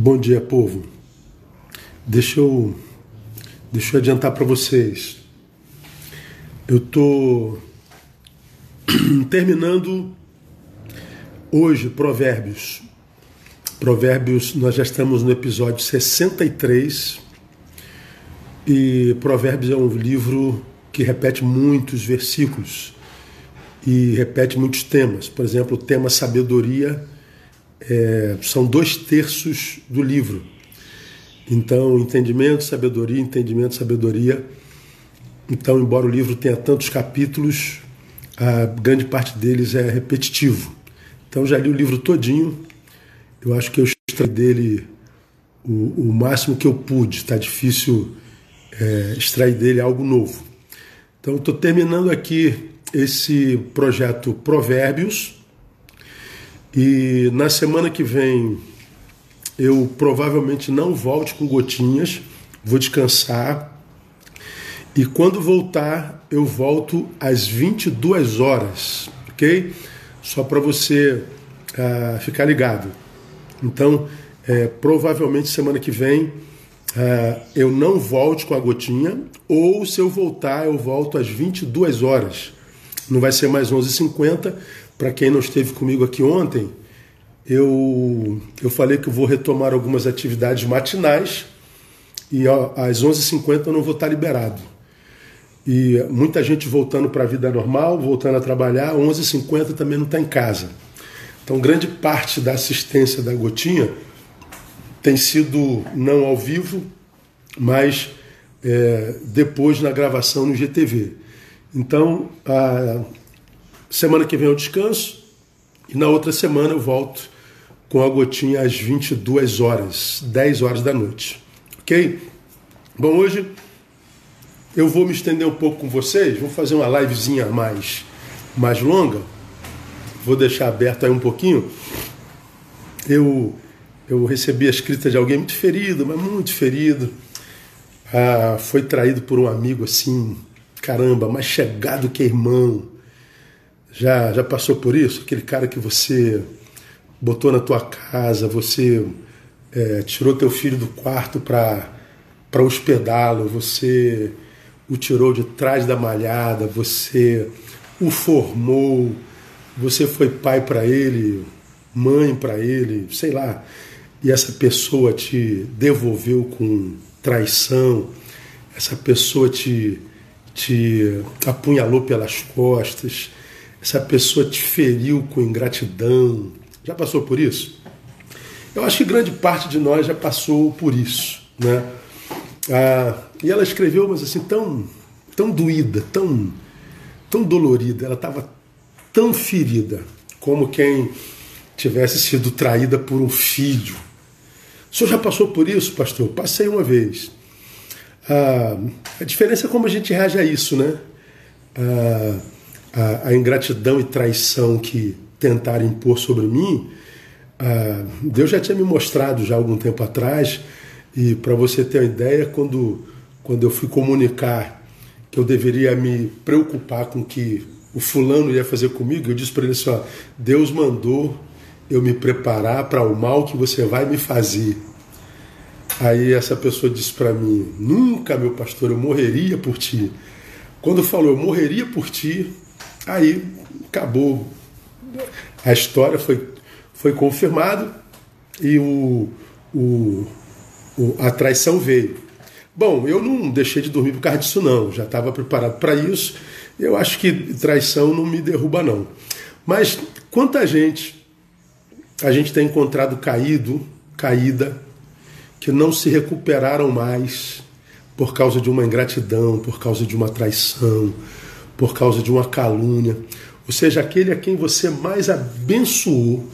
Bom dia, povo. Deixa eu, deixa eu adiantar para vocês. Eu tô terminando hoje Provérbios. Provérbios, nós já estamos no episódio 63. E Provérbios é um livro que repete muitos versículos e repete muitos temas. Por exemplo, o tema sabedoria é, são dois terços do livro. Então, entendimento, sabedoria, entendimento, sabedoria. Então, embora o livro tenha tantos capítulos, a grande parte deles é repetitivo. Então, já li o livro todinho. Eu acho que eu extraí dele o, o máximo que eu pude. Está difícil é, extrair dele algo novo. Então, estou terminando aqui esse projeto Provérbios e na semana que vem eu provavelmente não volte com gotinhas, vou descansar. E quando voltar, eu volto às 22 horas, ok? Só para você uh, ficar ligado. Então, é, provavelmente semana que vem uh, eu não volte com a gotinha, ou se eu voltar, eu volto às 22 horas. Não vai ser mais 11h50, para quem não esteve comigo aqui ontem, eu, eu falei que eu vou retomar algumas atividades matinais e ó, às 11h50 eu não vou estar liberado. E muita gente voltando para a vida normal, voltando a trabalhar, 11h50 também não está em casa. Então, grande parte da assistência da Gotinha tem sido não ao vivo, mas é, depois na gravação no GTV. Então, a, Semana que vem eu descanso e na outra semana eu volto com a gotinha às 22 horas, 10 horas da noite. Ok? Bom, hoje eu vou me estender um pouco com vocês, vou fazer uma livezinha mais, mais longa. Vou deixar aberto aí um pouquinho. Eu, eu recebi a escrita de alguém muito ferido, mas muito ferido. Ah, foi traído por um amigo assim, caramba, mais chegado que irmão já, já passou por isso? Aquele cara que você botou na tua casa, você é, tirou teu filho do quarto para hospedá-lo, você o tirou de trás da malhada, você o formou, você foi pai para ele, mãe para ele, sei lá, e essa pessoa te devolveu com traição, essa pessoa te, te apunhalou pelas costas, essa pessoa te feriu com ingratidão. Já passou por isso? Eu acho que grande parte de nós já passou por isso, né? Ah, e ela escreveu, mas assim, tão, tão doída, tão, tão dolorida, ela estava tão ferida, como quem tivesse sido traída por um filho. O senhor já passou por isso, pastor? Passei uma vez. Ah, a diferença é como a gente reage a isso, né? Ah, a, a ingratidão e traição que tentaram impor sobre mim, Deus já tinha me mostrado já algum tempo atrás, e para você ter uma ideia, quando, quando eu fui comunicar que eu deveria me preocupar com o que o fulano ia fazer comigo, eu disse para ele assim: ó, Deus mandou eu me preparar para o mal que você vai me fazer. Aí essa pessoa disse para mim: Nunca, meu pastor, eu morreria por ti. Quando falou eu morreria por ti, Aí acabou. A história foi, foi confirmada e o, o, o, a traição veio. Bom, eu não deixei de dormir por causa disso, não. Já estava preparado para isso. Eu acho que traição não me derruba, não. Mas quanta gente a gente tem encontrado caído, caída, que não se recuperaram mais por causa de uma ingratidão, por causa de uma traição, por causa de uma calúnia. Ou seja, aquele a quem você mais abençoou,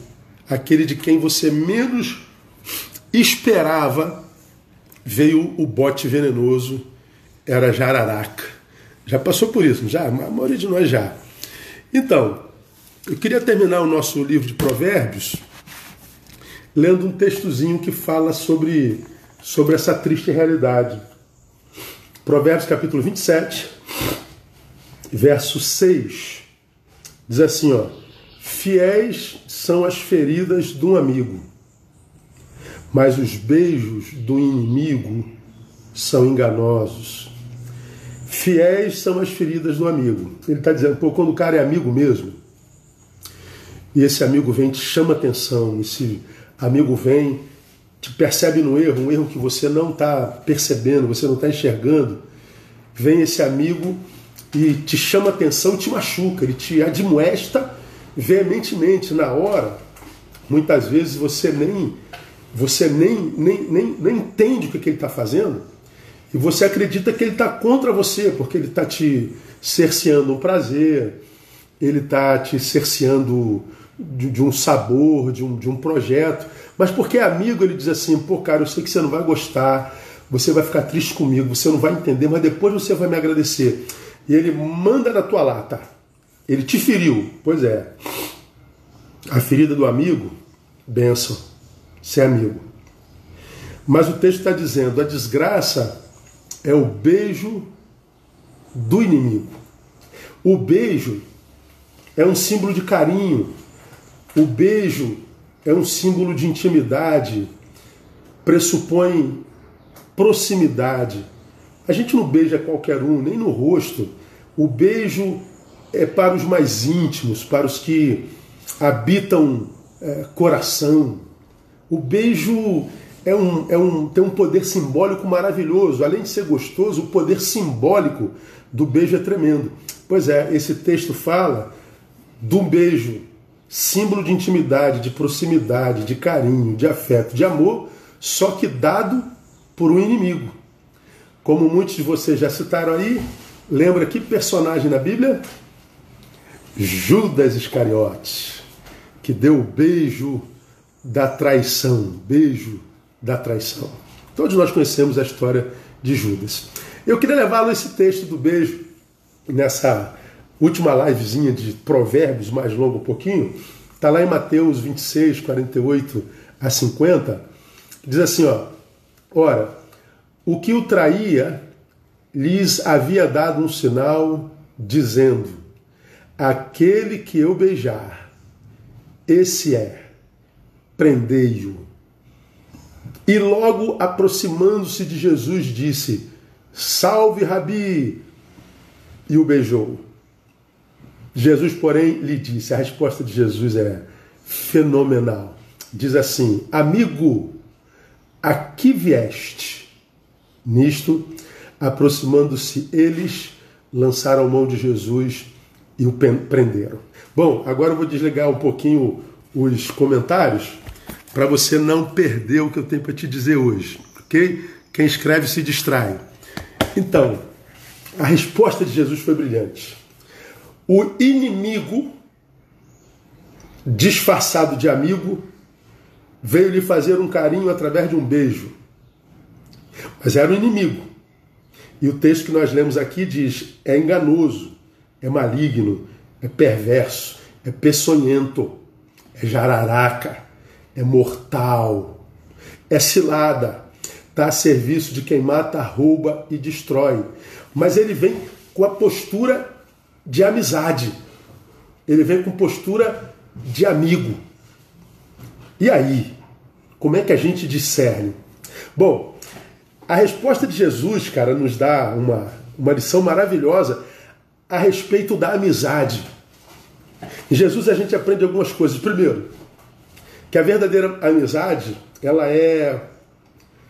aquele de quem você menos esperava, veio o bote venenoso, era jararaca. Já passou por isso, já? A maioria de nós já. Então, eu queria terminar o nosso livro de Provérbios lendo um textozinho que fala sobre, sobre essa triste realidade. Provérbios capítulo 27, verso 6, diz assim, ó: Fiéis são as feridas de um amigo, mas os beijos do inimigo são enganosos. Fiéis são as feridas do amigo. Ele está dizendo, pô, quando o cara é amigo mesmo, e esse amigo vem, te chama atenção, esse amigo vem, te percebe no erro, um erro que você não está percebendo, você não está enxergando, vem esse amigo e te chama atenção, te machuca, ele te admoesta veementemente na hora. Muitas vezes você nem você nem, nem, nem, nem entende o que, que ele está fazendo e você acredita que ele está contra você, porque ele está te cerceando um prazer, ele está te cerceando de, de, um sabor, de um, de um projeto. Mas porque é amigo, ele diz assim: pô, cara, eu sei que você não vai gostar, você vai ficar triste comigo, você não vai entender, mas depois você vai me agradecer. E ele manda na tua lata. Ele te feriu. Pois é. A ferida do amigo, benção, ser amigo. Mas o texto está dizendo: a desgraça é o beijo do inimigo. O beijo é um símbolo de carinho, o beijo é um símbolo de intimidade, pressupõe proximidade. A gente não beija qualquer um, nem no rosto. O beijo é para os mais íntimos, para os que habitam é, coração. O beijo é um, é um, tem um poder simbólico maravilhoso. Além de ser gostoso, o poder simbólico do beijo é tremendo. Pois é, esse texto fala do beijo símbolo de intimidade, de proximidade, de carinho, de afeto, de amor, só que dado por um inimigo. Como muitos de vocês já citaram aí, lembra que personagem na Bíblia? Judas Iscariotes, que deu o beijo da traição, beijo da traição. Todos nós conhecemos a história de Judas. Eu queria levá-lo esse texto do beijo nessa última livezinha de provérbios, mais longa um pouquinho, está lá em Mateus 26, 48 a 50, diz assim, ó, ora, o que o traía lhes havia dado um sinal, dizendo, aquele que eu beijar, esse é, prendei-o. E logo aproximando-se de Jesus, disse, salve Rabi, e o beijou. Jesus, porém, lhe disse: a resposta de Jesus é fenomenal. Diz assim: Amigo, aqui vieste. Nisto, aproximando-se eles, lançaram mão de Jesus e o prenderam. Bom, agora eu vou desligar um pouquinho os comentários para você não perder o que eu tenho para te dizer hoje, ok? Quem escreve se distrai. Então, a resposta de Jesus foi brilhante. O inimigo, disfarçado de amigo, veio lhe fazer um carinho através de um beijo. Mas era o inimigo. E o texto que nós lemos aqui diz: é enganoso, é maligno, é perverso, é peçonhento, é jararaca, é mortal, é cilada, está a serviço de quem mata, rouba e destrói. Mas ele vem com a postura de amizade. Ele vem com postura de amigo. E aí? Como é que a gente discerne? Bom, a resposta de Jesus, cara, nos dá uma, uma lição maravilhosa a respeito da amizade. Em Jesus a gente aprende algumas coisas. Primeiro, que a verdadeira amizade, ela é,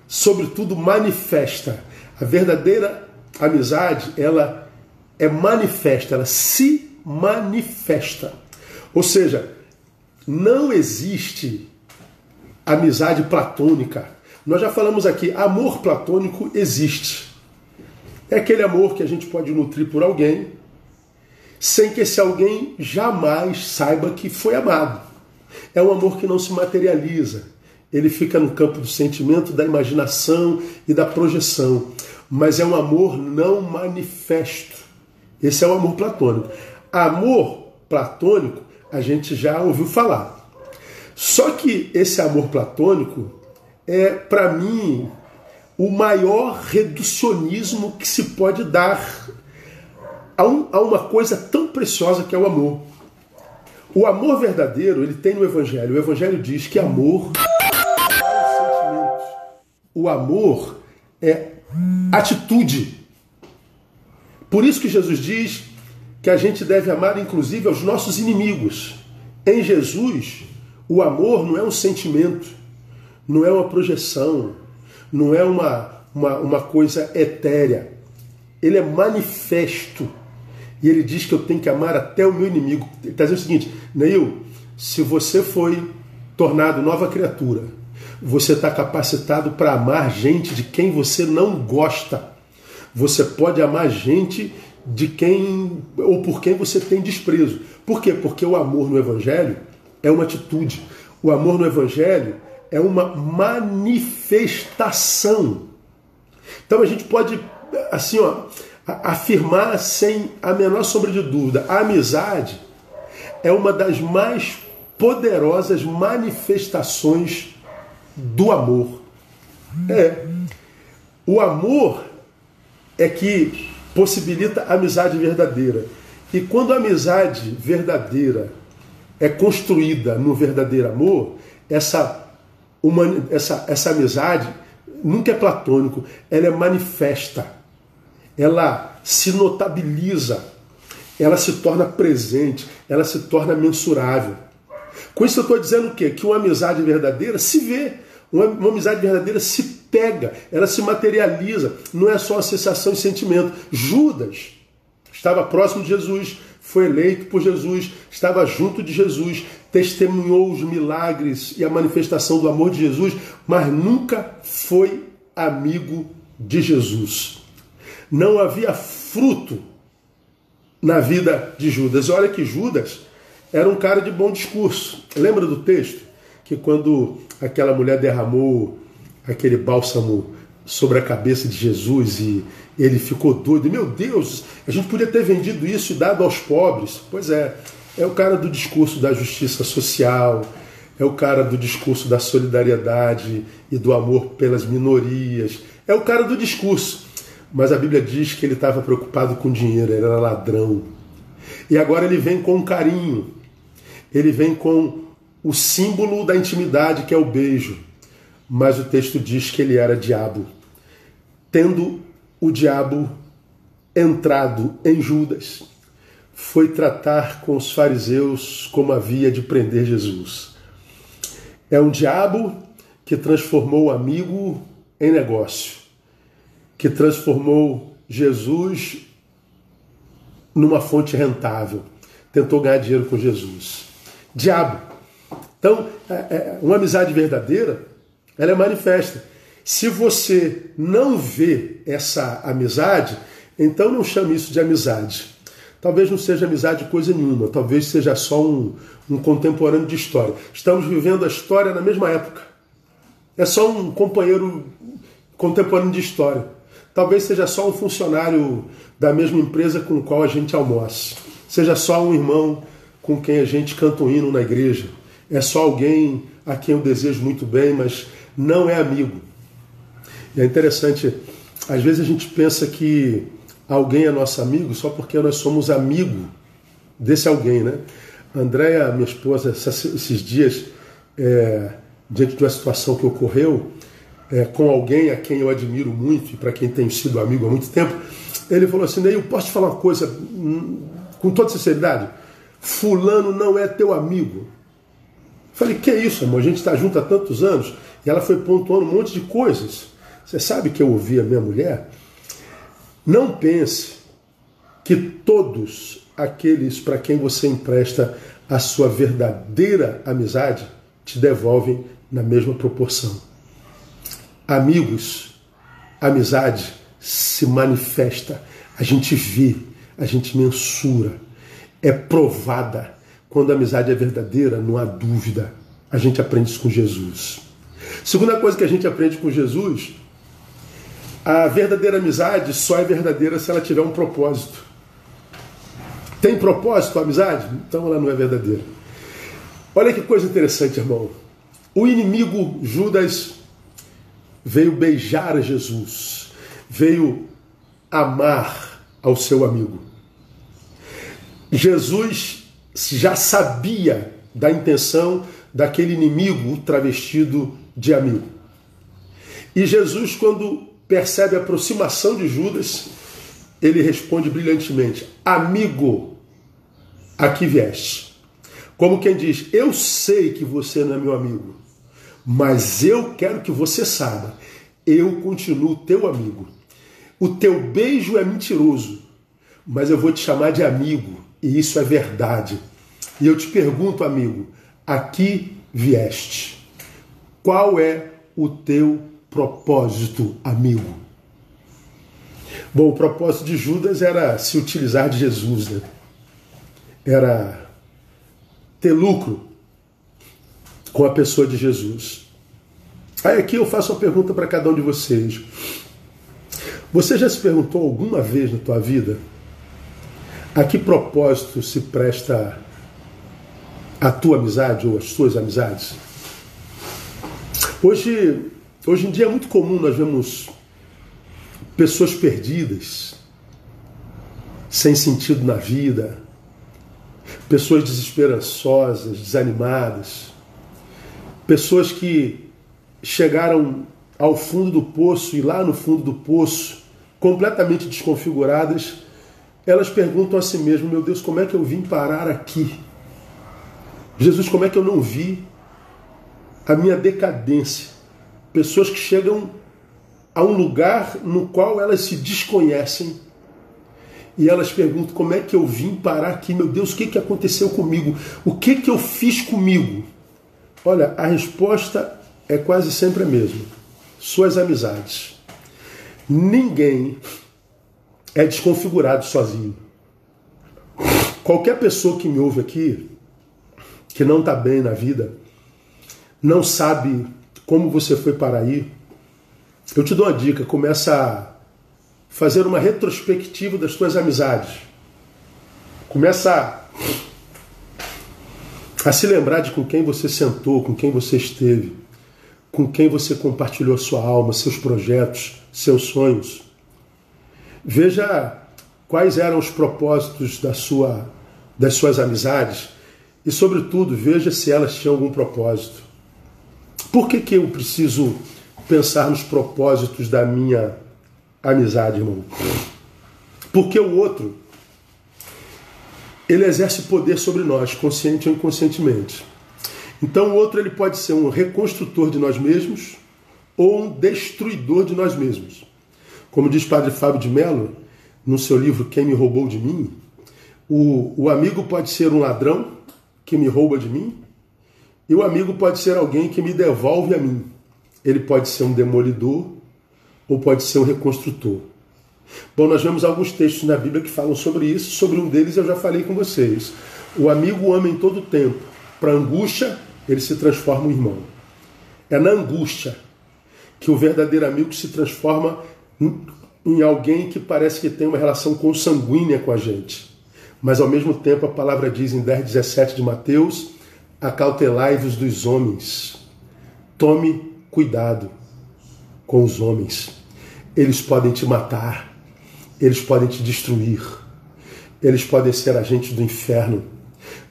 sobretudo, manifesta. A verdadeira amizade, ela é manifesta, ela se manifesta. Ou seja, não existe amizade platônica. Nós já falamos aqui, amor platônico existe. É aquele amor que a gente pode nutrir por alguém, sem que esse alguém jamais saiba que foi amado. É um amor que não se materializa. Ele fica no campo do sentimento, da imaginação e da projeção. Mas é um amor não manifesto. Esse é o amor platônico. Amor platônico, a gente já ouviu falar. Só que esse amor platônico é, para mim, o maior reducionismo que se pode dar a, um, a, uma coisa tão preciosa que é o amor. O amor verdadeiro, ele tem no Evangelho. O Evangelho diz que amor é o amor é atitude. Por isso que Jesus diz que a gente deve amar inclusive aos nossos inimigos. Em Jesus, o amor não é um sentimento, não é uma projeção, não é uma, uma, uma coisa etérea. Ele é manifesto. E ele diz que eu tenho que amar até o meu inimigo. Ele está dizendo o seguinte, Neil, se você foi tornado nova criatura, você está capacitado para amar gente de quem você não gosta. Você pode amar gente de quem ou por quem você tem desprezo. Por quê? Porque o amor no Evangelho é uma atitude. O amor no Evangelho é uma manifestação. Então a gente pode, assim, ó, afirmar sem a menor sombra de dúvida: a amizade é uma das mais poderosas manifestações do amor. É. O amor é que possibilita a amizade verdadeira. E quando a amizade verdadeira é construída no verdadeiro amor, essa, uma, essa, essa amizade nunca é platônico, ela é manifesta, ela se notabiliza, ela se torna presente, ela se torna mensurável. Com isso eu estou dizendo o quê? Que uma amizade verdadeira se vê, uma, uma amizade verdadeira se pega, ela se materializa, não é só a sensação e sentimento. Judas estava próximo de Jesus, foi eleito por Jesus, estava junto de Jesus, testemunhou os milagres e a manifestação do amor de Jesus, mas nunca foi amigo de Jesus. Não havia fruto na vida de Judas. Olha que Judas era um cara de bom discurso. Lembra do texto? Que quando aquela mulher derramou aquele bálsamo sobre a cabeça de Jesus e ele ficou doido. Meu Deus, a gente podia ter vendido isso e dado aos pobres. Pois é, é o cara do discurso da justiça social, é o cara do discurso da solidariedade e do amor pelas minorias, é o cara do discurso. Mas a Bíblia diz que ele estava preocupado com dinheiro, ele era ladrão. E agora ele vem com carinho, ele vem com o símbolo da intimidade, que é o beijo. Mas o texto diz que ele era diabo. Tendo o diabo entrado em Judas, foi tratar com os fariseus como havia de prender Jesus. É um diabo que transformou o amigo em negócio, que transformou Jesus numa fonte rentável, tentou ganhar dinheiro com Jesus. Diabo. Então, é, é, uma amizade verdadeira, ela é manifesta. Se você não vê essa amizade, então não chame isso de amizade. Talvez não seja amizade coisa nenhuma, talvez seja só um, um contemporâneo de história. Estamos vivendo a história na mesma época. É só um companheiro contemporâneo de história. Talvez seja só um funcionário da mesma empresa com o qual a gente almoça. Seja só um irmão com quem a gente canta um hino na igreja. É só alguém a quem eu desejo muito bem, mas não é amigo. E é interessante, às vezes a gente pensa que alguém é nosso amigo só porque nós somos amigo desse alguém, né? Andréia, minha esposa, esses dias, é, diante de uma situação que ocorreu é, com alguém a quem eu admiro muito e para quem tenho sido amigo há muito tempo, ele falou assim: Ney, eu posso te falar uma coisa hum, com toda sinceridade? Fulano não é teu amigo. Falei, que é isso, amor? A gente está junto há tantos anos. E ela foi pontuando um monte de coisas. Você sabe que eu ouvi a minha mulher? Não pense que todos aqueles para quem você empresta a sua verdadeira amizade te devolvem na mesma proporção. Amigos, amizade se manifesta, a gente vê, a gente mensura, é provada. Quando a amizade é verdadeira, não há dúvida. A gente aprende isso com Jesus. Segunda coisa que a gente aprende com Jesus, a verdadeira amizade só é verdadeira se ela tiver um propósito. Tem propósito a amizade? Então ela não é verdadeira. Olha que coisa interessante, irmão. O inimigo Judas veio beijar Jesus, veio amar ao seu amigo. Jesus já sabia da intenção daquele inimigo travestido de amigo. E Jesus, quando percebe a aproximação de Judas, ele responde brilhantemente: Amigo, aqui vieste. Como quem diz: Eu sei que você não é meu amigo, mas eu quero que você saiba, eu continuo teu amigo. O teu beijo é mentiroso, mas eu vou te chamar de amigo, e isso é verdade. E eu te pergunto, amigo, aqui vieste. Qual é o teu propósito, amigo? Bom, o propósito de Judas era se utilizar de Jesus, né? Era ter lucro com a pessoa de Jesus. Aí aqui eu faço uma pergunta para cada um de vocês. Você já se perguntou alguma vez na tua vida a que propósito se presta a tua amizade ou as suas amizades? Hoje, hoje em dia é muito comum nós vemos pessoas perdidas, sem sentido na vida, pessoas desesperançosas, desanimadas, pessoas que chegaram ao fundo do poço e lá no fundo do poço, completamente desconfiguradas, elas perguntam a si mesmas: Meu Deus, como é que eu vim parar aqui? Jesus, como é que eu não vi a minha decadência? Pessoas que chegam a um lugar no qual elas se desconhecem e elas perguntam como é que eu vim parar aqui, meu Deus, o que, que aconteceu comigo? O que, que eu fiz comigo? Olha, a resposta é quase sempre a mesma. Suas amizades. Ninguém é desconfigurado sozinho. Qualquer pessoa que me ouve aqui, que não está bem na vida, não sabe como você foi para aí, eu te dou uma dica, começa a fazer uma retrospectiva das tuas amizades. Começa a, a se lembrar de com quem você sentou, com quem você esteve, com quem você compartilhou sua alma, seus projetos, seus sonhos. Veja quais eram os propósitos da sua, das suas amizades e, sobretudo, veja se elas tinham algum propósito. Por que, que eu preciso pensar nos propósitos da minha amizade, irmão. Porque o outro, ele exerce poder sobre nós, consciente ou inconscientemente. Então o outro ele pode ser um reconstrutor de nós mesmos ou um destruidor de nós mesmos. Como diz Padre Fábio de Mello, no seu livro Quem Me Roubou de Mim, o, o amigo pode ser um ladrão que me rouba de mim, e o amigo pode ser alguém que me devolve a mim. Ele pode ser um demolidor ou pode ser um reconstrutor. Bom, nós vemos alguns textos na Bíblia que falam sobre isso. Sobre um deles eu já falei com vocês. O amigo ama em todo tempo. Para angústia, ele se transforma em irmão. É na angústia que o verdadeiro amigo se transforma em alguém que parece que tem uma relação consanguínea com a gente. Mas ao mesmo tempo a palavra diz em 10, 17 de Mateus: acautelai-vos dos homens. Tome Cuidado com os homens. Eles podem te matar, eles podem te destruir, eles podem ser agentes do inferno,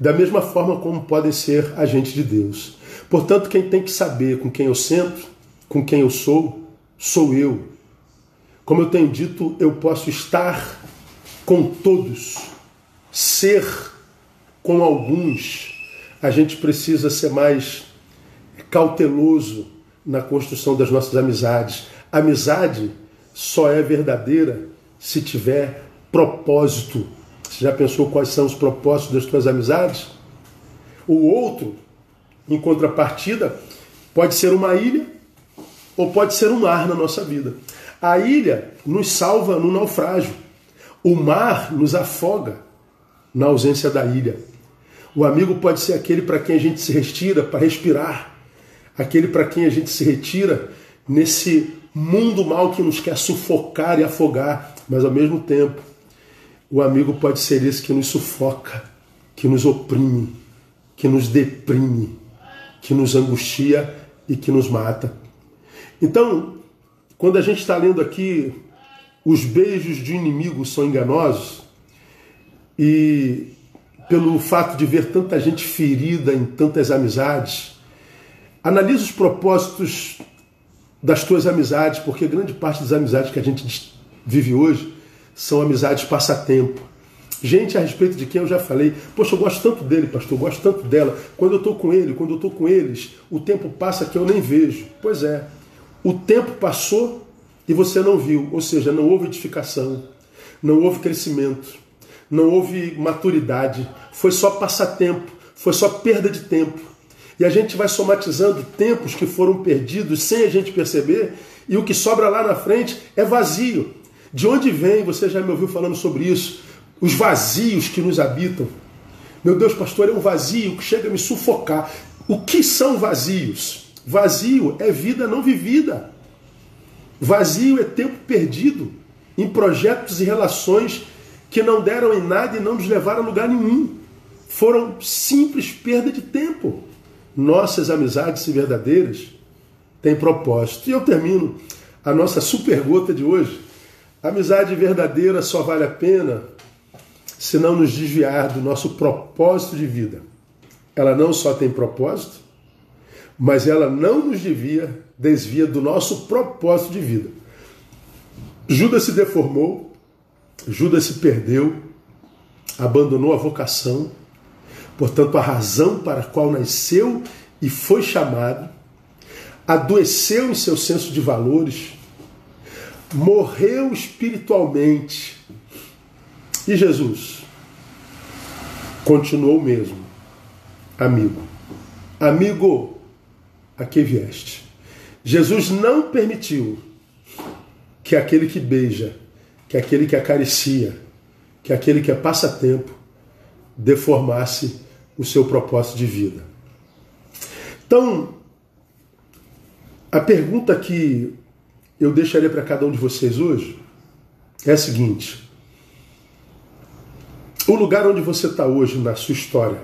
da mesma forma como podem ser agentes de Deus. Portanto, quem tem que saber com quem eu sento, com quem eu sou, sou eu. Como eu tenho dito, eu posso estar com todos, ser com alguns. A gente precisa ser mais cauteloso na construção das nossas amizades. Amizade só é verdadeira se tiver propósito. Você já pensou quais são os propósitos das tuas amizades? O outro, em contrapartida, pode ser uma ilha ou pode ser um mar na nossa vida. A ilha nos salva no naufrágio. O mar nos afoga na ausência da ilha. O amigo pode ser aquele para quem a gente se retira para respirar aquele para quem a gente se retira nesse mundo mal que nos quer sufocar e afogar, mas ao mesmo tempo, o amigo pode ser esse que nos sufoca, que nos oprime, que nos deprime, que nos angustia e que nos mata. Então, quando a gente está lendo aqui, os beijos de inimigo são enganosos, e pelo fato de ver tanta gente ferida em tantas amizades, Analise os propósitos das tuas amizades, porque grande parte das amizades que a gente vive hoje são amizades passatempo. Gente a respeito de quem eu já falei, poxa, eu gosto tanto dele, pastor, eu gosto tanto dela. Quando eu estou com ele, quando eu estou com eles, o tempo passa que eu nem vejo. Pois é, o tempo passou e você não viu, ou seja, não houve edificação, não houve crescimento, não houve maturidade, foi só passatempo, foi só perda de tempo. E a gente vai somatizando tempos que foram perdidos sem a gente perceber, e o que sobra lá na frente é vazio. De onde vem, você já me ouviu falando sobre isso, os vazios que nos habitam. Meu Deus, pastor, é um vazio que chega a me sufocar. O que são vazios? Vazio é vida não vivida. Vazio é tempo perdido em projetos e relações que não deram em nada e não nos levaram a lugar nenhum. Foram simples perda de tempo. Nossas amizades verdadeiras têm propósito. E eu termino a nossa super gota de hoje. A amizade verdadeira só vale a pena se não nos desviar do nosso propósito de vida. Ela não só tem propósito, mas ela não nos desvia, desvia do nosso propósito de vida. Judas se deformou, Judas se perdeu, abandonou a vocação, portanto, a razão para a qual nasceu e foi chamado, adoeceu em seu senso de valores, morreu espiritualmente, e Jesus continuou mesmo, amigo. Amigo, a que vieste? Jesus não permitiu que aquele que beija, que aquele que acaricia, que aquele que é passatempo, deformasse o seu propósito de vida. Então, a pergunta que eu deixaria para cada um de vocês hoje é a seguinte: o lugar onde você está hoje na sua história.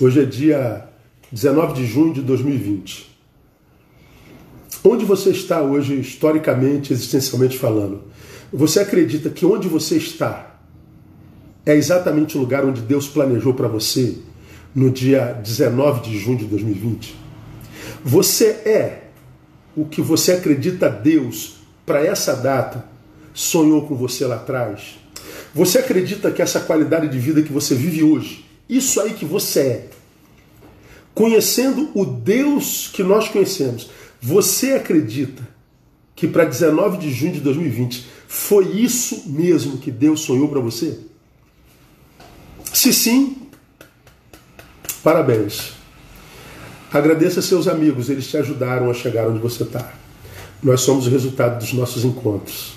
Hoje é dia 19 de junho de 2020. Onde você está hoje, historicamente, existencialmente falando? Você acredita que onde você está é exatamente o lugar onde Deus planejou para você no dia 19 de junho de 2020? Você é o que você acredita Deus para essa data sonhou com você lá atrás? Você acredita que essa qualidade de vida que você vive hoje, isso aí que você é, conhecendo o Deus que nós conhecemos, você acredita que para 19 de junho de 2020 foi isso mesmo que Deus sonhou para você? Se sim, parabéns. Agradeça seus amigos, eles te ajudaram a chegar onde você está. Nós somos o resultado dos nossos encontros.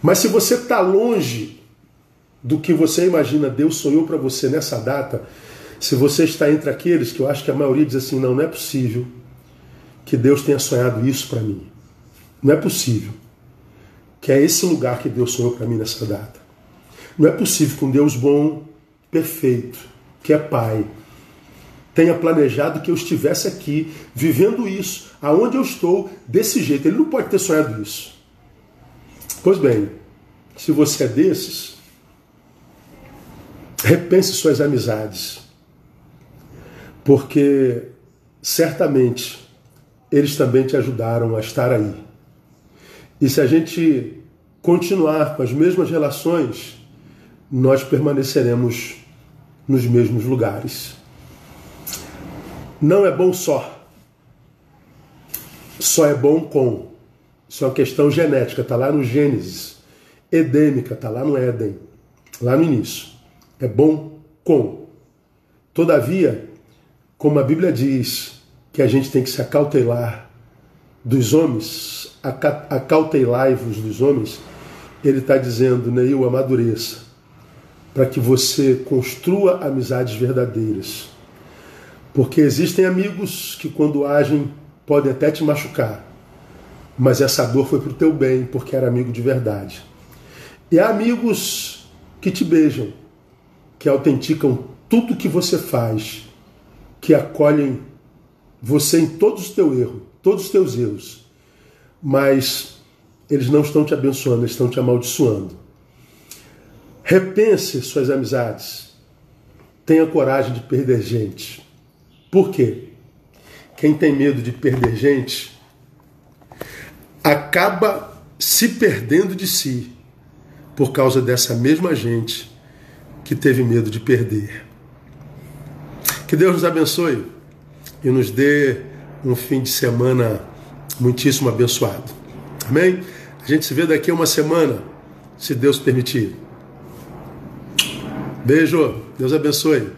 Mas se você está longe do que você imagina Deus sonhou para você nessa data, se você está entre aqueles que eu acho que a maioria diz assim, não, não é possível que Deus tenha sonhado isso para mim. Não é possível que é esse lugar que Deus sonhou para mim nessa data. Não é possível que um Deus bom, perfeito, que é Pai, tenha planejado que eu estivesse aqui, vivendo isso, aonde eu estou, desse jeito. Ele não pode ter sonhado isso. Pois bem, se você é desses, Repense suas amizades, porque certamente eles também te ajudaram a estar aí. E se a gente continuar com as mesmas relações, nós permaneceremos nos mesmos lugares. Não é bom só. Só é bom com. Isso é uma questão genética, está lá no Gênesis. Edêmica, está lá no Éden, lá no início é bom com. Todavia, como a Bíblia diz que a gente tem que se acautelar dos homens, acautelai-vos dos homens, ele está dizendo, Neil, amadureça, para que você construa amizades verdadeiras. Porque existem amigos que, quando agem, podem até te machucar, mas essa dor foi para o teu bem, porque era amigo de verdade. E há amigos que te beijam, que autenticam tudo que você faz, que acolhem você em todos os teus erros, todos os teus erros, mas eles não estão te abençoando, eles estão te amaldiçoando. Repense suas amizades. Tenha coragem de perder gente. Por quê? Quem tem medo de perder gente acaba se perdendo de si por causa dessa mesma gente que teve medo de perder. Que Deus nos abençoe e nos dê um fim de semana muitíssimo abençoado. Amém? A gente se vê daqui a uma semana, se Deus permitir. Beijo, Deus abençoe.